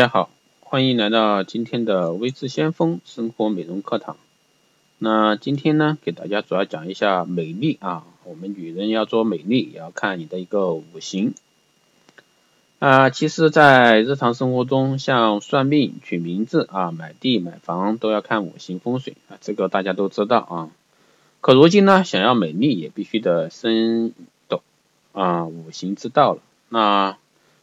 大家好，欢迎来到今天的微知先锋生活美容课堂。那今天呢，给大家主要讲一下美丽啊。我们女人要做美丽，也要看你的一个五行。啊，其实，在日常生活中，像算命、取名字啊、买地、买房，都要看五行风水啊，这个大家都知道啊。可如今呢，想要美丽，也必须得深懂啊五行之道了。那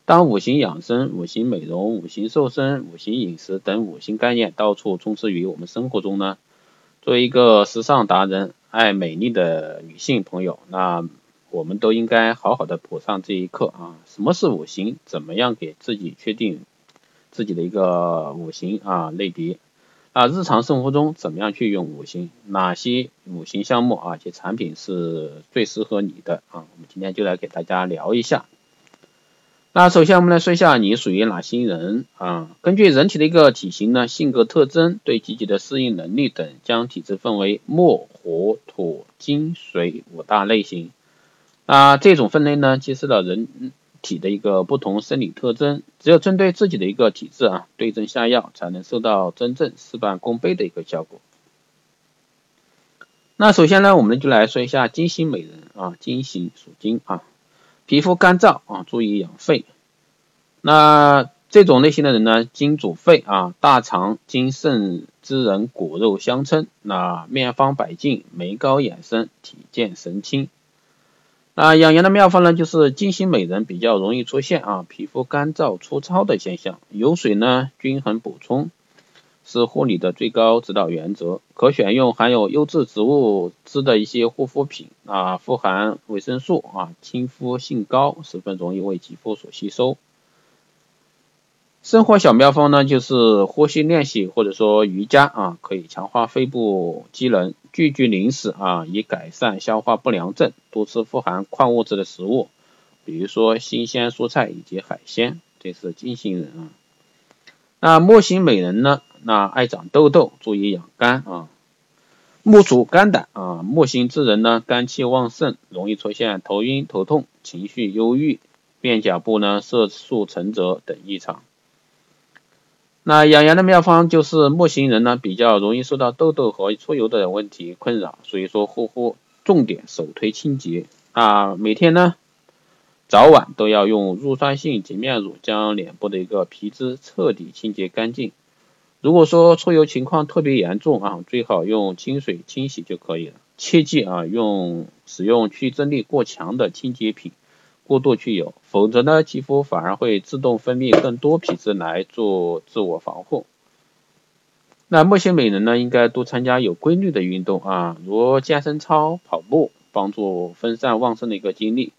当五行养生、五行美容、五行瘦身、五行饮食等五行概念到处充斥于我们生活中呢？作为一个时尚达人、爱美丽的女性朋友，那我们都应该好好的补上这一课啊！什么是五行？怎么样给自己确定自己的一个五行啊类别？啊，日常生活中怎么样去用五行？哪些五行项目啊且产品是最适合你的啊？我们今天就来给大家聊一下。那首先我们来说一下你属于哪些人啊？根据人体的一个体型呢、性格特征、对季节的适应能力等，将体质分为木、火、土、金、水五大类型。那这种分类呢，揭示了人体的一个不同生理特征。只有针对自己的一个体质啊，对症下药，才能收到真正事半功倍的一个效果。那首先呢，我们就来说一下金星美人啊，金星属金啊。皮肤干燥啊，注意养肺。那这种类型的人呢，金主肺啊，大肠金肾之人骨肉相称。那面方百净，眉高眼深，体健神清。那养颜的妙方呢，就是金星美人比较容易出现啊，皮肤干燥粗糙的现象，油水呢均衡补充。是护理的最高指导原则，可选用含有优质植物脂的一些护肤品啊，富含维生素啊，亲肤性高，十分容易为肌肤所吸收。生活小妙方呢，就是呼吸练习或者说瑜伽啊，可以强化肺部机能，拒绝零食啊，以改善消化不良症，多吃富含矿物质的食物，比如说新鲜蔬菜以及海鲜，这是金星人啊。那木星美人呢？那爱长痘痘，注意养肝啊。木主肝胆啊，木星之人呢，肝气旺盛，容易出现头晕头痛、情绪忧郁、面颊部呢色素沉着等异常。那养颜的妙方就是木星人呢，比较容易受到痘痘和出油的问题困扰，所以说护肤重点首推清洁啊，每天呢。早晚都要用乳酸性洁面乳将脸部的一个皮脂彻底清洁干净。如果说出油情况特别严重啊，最好用清水清洗就可以了。切记啊，用使用去蒸力过强的清洁品过度去油，否则呢，肌肤反而会自动分泌更多皮脂来做自我防护。那木星美人呢，应该多参加有规律的运动啊，如健身操、跑步，帮助分散旺盛的一个精力。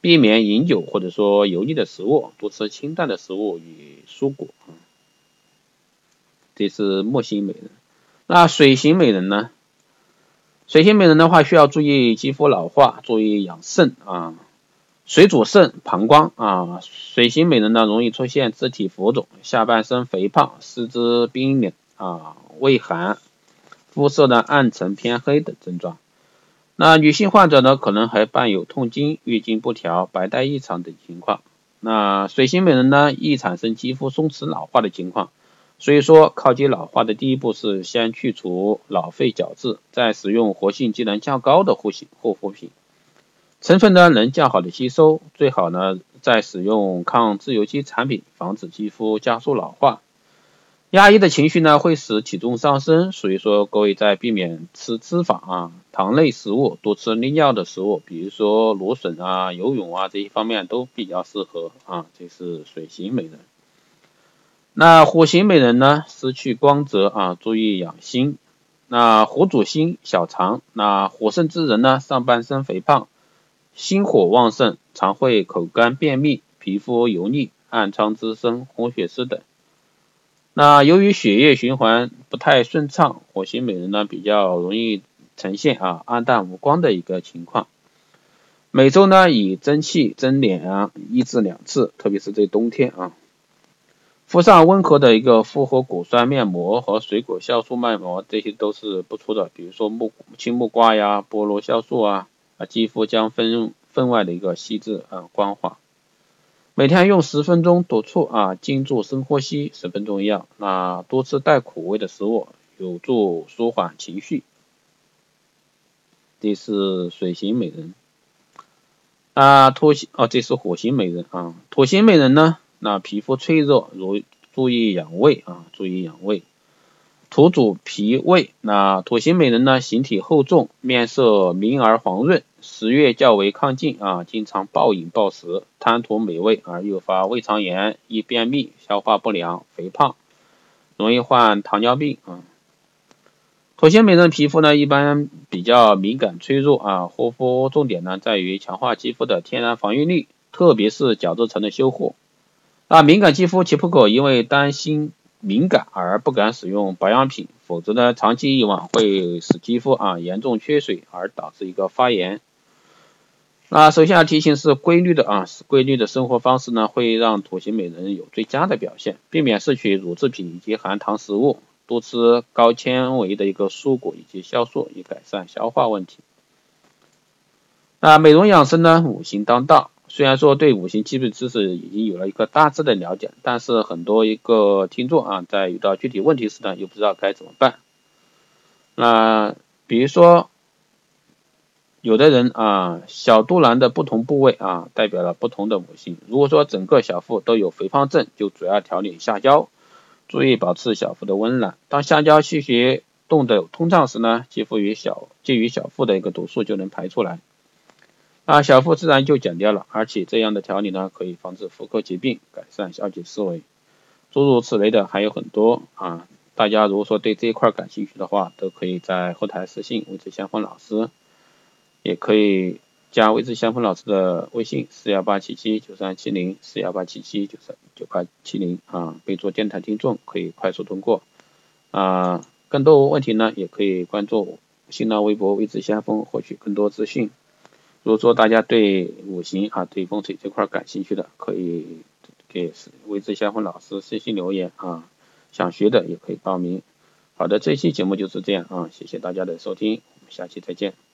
避免饮酒或者说油腻的食物，多吃清淡的食物与蔬果。这是木星美人。那水星美人呢？水星美人的话，需要注意肌肤老化，注意养肾啊。水主肾、膀胱啊。水星美人呢，容易出现肢体浮肿、下半身肥胖、四肢冰冷啊、畏寒、肤色呢暗沉偏黑等症状。那女性患者呢，可能还伴有痛经、月经不调、白带异常等情况。那水星美人呢，易产生肌肤松弛老化的情况。所以说，抗击老化的第一步是先去除老废角质，再使用活性机能较高的护型护肤品，成分呢能较好的吸收。最好呢再使用抗自由基产品，防止肌肤加速老化。压抑的情绪呢，会使体重上升，所以说各位在避免吃脂肪啊、糖类食物，多吃利尿的食物，比如说芦笋啊、游泳啊这一方面都比较适合啊。这是水型美人。那火型美人呢，失去光泽啊，注意养心。那火主心小肠，那火盛之人呢，上半身肥胖，心火旺盛，常会口干便秘，皮肤油腻、暗疮滋生、红血丝等。那由于血液循环不太顺畅，火型美人呢比较容易呈现啊暗淡无光的一个情况。每周呢以蒸汽蒸脸啊一至两次，特别是在冬天啊，敷上温和的一个复合果酸面膜和水果酵素面膜，这些都是不错的。比如说木青木瓜呀、菠萝酵素啊，啊肌肤将分分外的一个细致啊光滑。每天用十分钟督促啊，静坐深呼吸十分重要。那多吃带苦味的食物，有助舒缓情绪。这是水型美人。啊，土星哦，这是火星美人啊。土星美人呢，那皮肤脆弱，如注意养胃啊，注意养胃。土主脾胃，那土星美人呢，形体厚重，面色明而黄润，食欲较为亢进啊，经常暴饮暴食，贪图美味而诱发胃肠炎，易便秘、消化不良、肥胖，容易患糖尿病啊。土星美人皮肤呢，一般比较敏感脆弱啊，护肤重点呢在于强化肌肤的天然防御力，特别是角质层的修护。那敏感肌肤切不可因为担心。敏感而不敢使用保养品，否则呢，长期以往会使肌肤啊严重缺水，而导致一个发炎。那首先要提醒是规律的啊，规律的生活方式呢，会让土型美人有最佳的表现。避免摄取乳制品以及含糖食物，多吃高纤维的一个蔬果以及酵素，以改善消化问题。那美容养生呢，五行当道。虽然说对五行基本知识已经有了一个大致的了解，但是很多一个听众啊，在遇到具体问题时呢，又不知道该怎么办。那比如说，有的人啊，小肚腩的不同部位啊，代表了不同的五行。如果说整个小腹都有肥胖症，就主要调理下焦，注意保持小腹的温暖。当下焦气血动的通畅时呢，肌肤与小介于小腹的一个毒素就能排出来。啊，小腹自然就减掉了，而且这样的调理呢，可以防止妇科疾病，改善消极思维，诸如此类的还有很多啊。大家如果说对这一块感兴趣的话，都可以在后台私信魏志香风老师，也可以加魏志香风老师的微信四幺八七七九三七零四幺八七七九三九八七零啊，备注电台听众可以快速通过啊。更多问题呢，也可以关注新浪微博魏志香风获取更多资讯。如果说大家对五行啊、对风水这块感兴趣的，可以给魏志先锋老师私信留言啊。想学的也可以报名。好的，这期节目就是这样啊，谢谢大家的收听，我们下期再见。